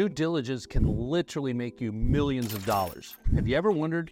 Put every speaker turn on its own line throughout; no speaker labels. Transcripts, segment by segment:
Due diligence can literally make you millions of dollars. Have you ever wondered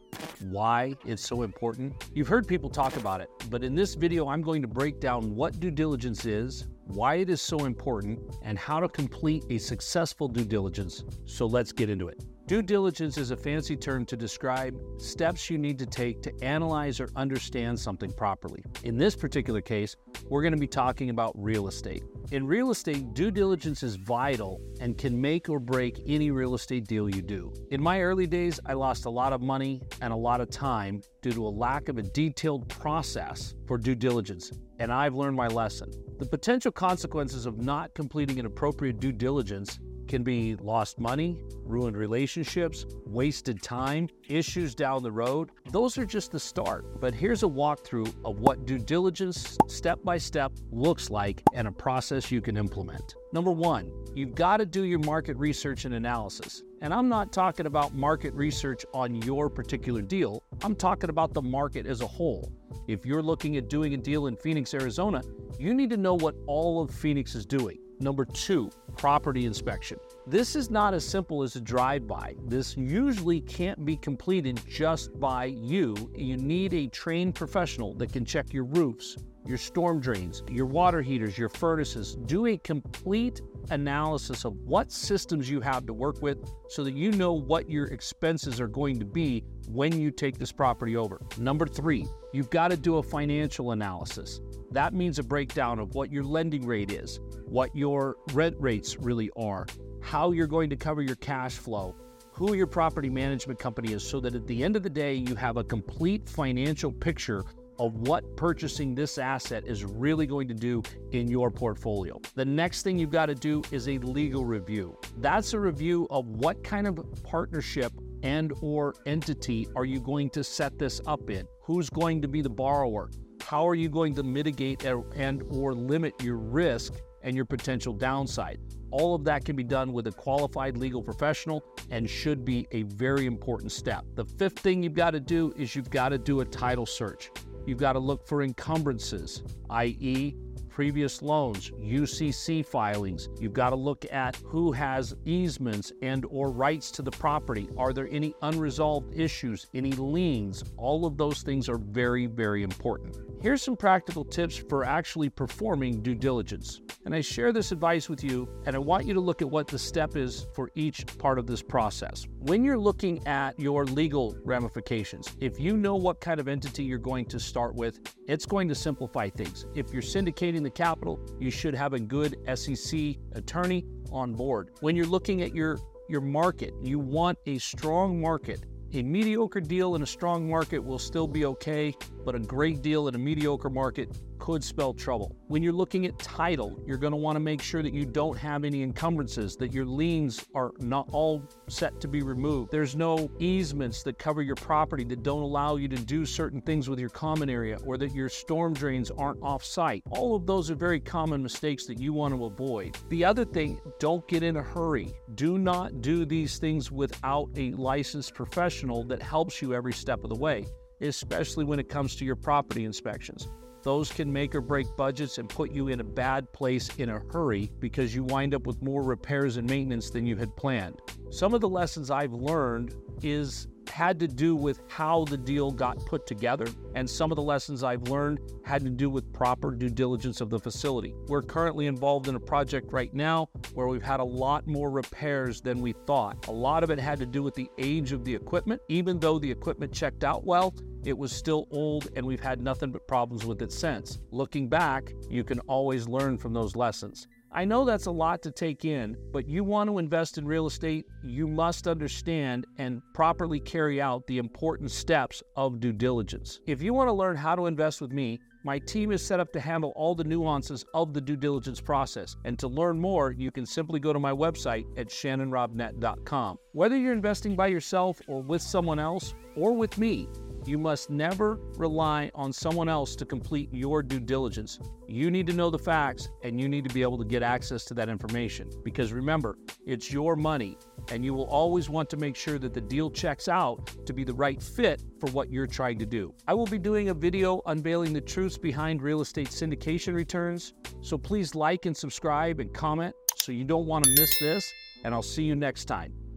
why it's so important? You've heard people talk about it, but in this video, I'm going to break down what due diligence is, why it is so important, and how to complete a successful due diligence. So let's get into it. Due diligence is a fancy term to describe steps you need to take to analyze or understand something properly. In this particular case, we're going to be talking about real estate. In real estate, due diligence is vital and can make or break any real estate deal you do. In my early days, I lost a lot of money and a lot of time due to a lack of a detailed process for due diligence, and I've learned my lesson. The potential consequences of not completing an appropriate due diligence can be lost money, ruined relationships, wasted time, issues down the road. Those are just the start. But here's a walkthrough of what due diligence step by step looks like and a process you can implement. Number one, you've got to do your market research and analysis. And I'm not talking about market research on your particular deal, I'm talking about the market as a whole. If you're looking at doing a deal in Phoenix, Arizona, you need to know what all of Phoenix is doing. Number two, property inspection. This is not as simple as a drive-by. This usually can't be completed just by you. You need a trained professional that can check your roofs, your storm drains, your water heaters, your furnaces. Do a complete analysis of what systems you have to work with so that you know what your expenses are going to be when you take this property over. Number three, you've got to do a financial analysis. That means a breakdown of what your lending rate is, what your rent rates really are, how you're going to cover your cash flow, who your property management company is, so that at the end of the day, you have a complete financial picture of what purchasing this asset is really going to do in your portfolio. The next thing you've got to do is a legal review. That's a review of what kind of partnership and or entity are you going to set this up in? Who's going to be the borrower? How are you going to mitigate and or limit your risk and your potential downside? All of that can be done with a qualified legal professional and should be a very important step. The fifth thing you've got to do is you've got to do a title search. You've got to look for encumbrances, i.e., previous loans, UCC filings. You've got to look at who has easements and or rights to the property. Are there any unresolved issues, any liens? All of those things are very, very important. Here's some practical tips for actually performing due diligence. And I share this advice with you, and I want you to look at what the step is for each part of this process. When you're looking at your legal ramifications, if you know what kind of entity you're going to start with, it's going to simplify things. If you're syndicating the capital, you should have a good SEC attorney on board. When you're looking at your your market, you want a strong market a mediocre deal in a strong market will still be okay, but a great deal in a mediocre market could spell trouble. When you're looking at title, you're going to want to make sure that you don't have any encumbrances, that your liens are not all set to be removed. There's no easements that cover your property that don't allow you to do certain things with your common area or that your storm drains aren't off site. All of those are very common mistakes that you want to avoid. The other thing, don't get in a hurry. Do not do these things without a licensed professional that helps you every step of the way, especially when it comes to your property inspections. Those can make or break budgets and put you in a bad place in a hurry because you wind up with more repairs and maintenance than you had planned. Some of the lessons I've learned is had to do with how the deal got put together, and some of the lessons I've learned had to do with proper due diligence of the facility. We're currently involved in a project right now where we've had a lot more repairs than we thought. A lot of it had to do with the age of the equipment. Even though the equipment checked out well, it was still old and we've had nothing but problems with it since. Looking back, you can always learn from those lessons. I know that's a lot to take in, but you want to invest in real estate, you must understand and properly carry out the important steps of due diligence. If you want to learn how to invest with me, my team is set up to handle all the nuances of the due diligence process. And to learn more, you can simply go to my website at shannonrobnett.com. Whether you're investing by yourself or with someone else or with me, you must never rely on someone else to complete your due diligence. You need to know the facts and you need to be able to get access to that information. Because remember, it's your money and you will always want to make sure that the deal checks out to be the right fit for what you're trying to do. I will be doing a video unveiling the truths behind real estate syndication returns. So please like and subscribe and comment so you don't want to miss this. and I'll see you next time.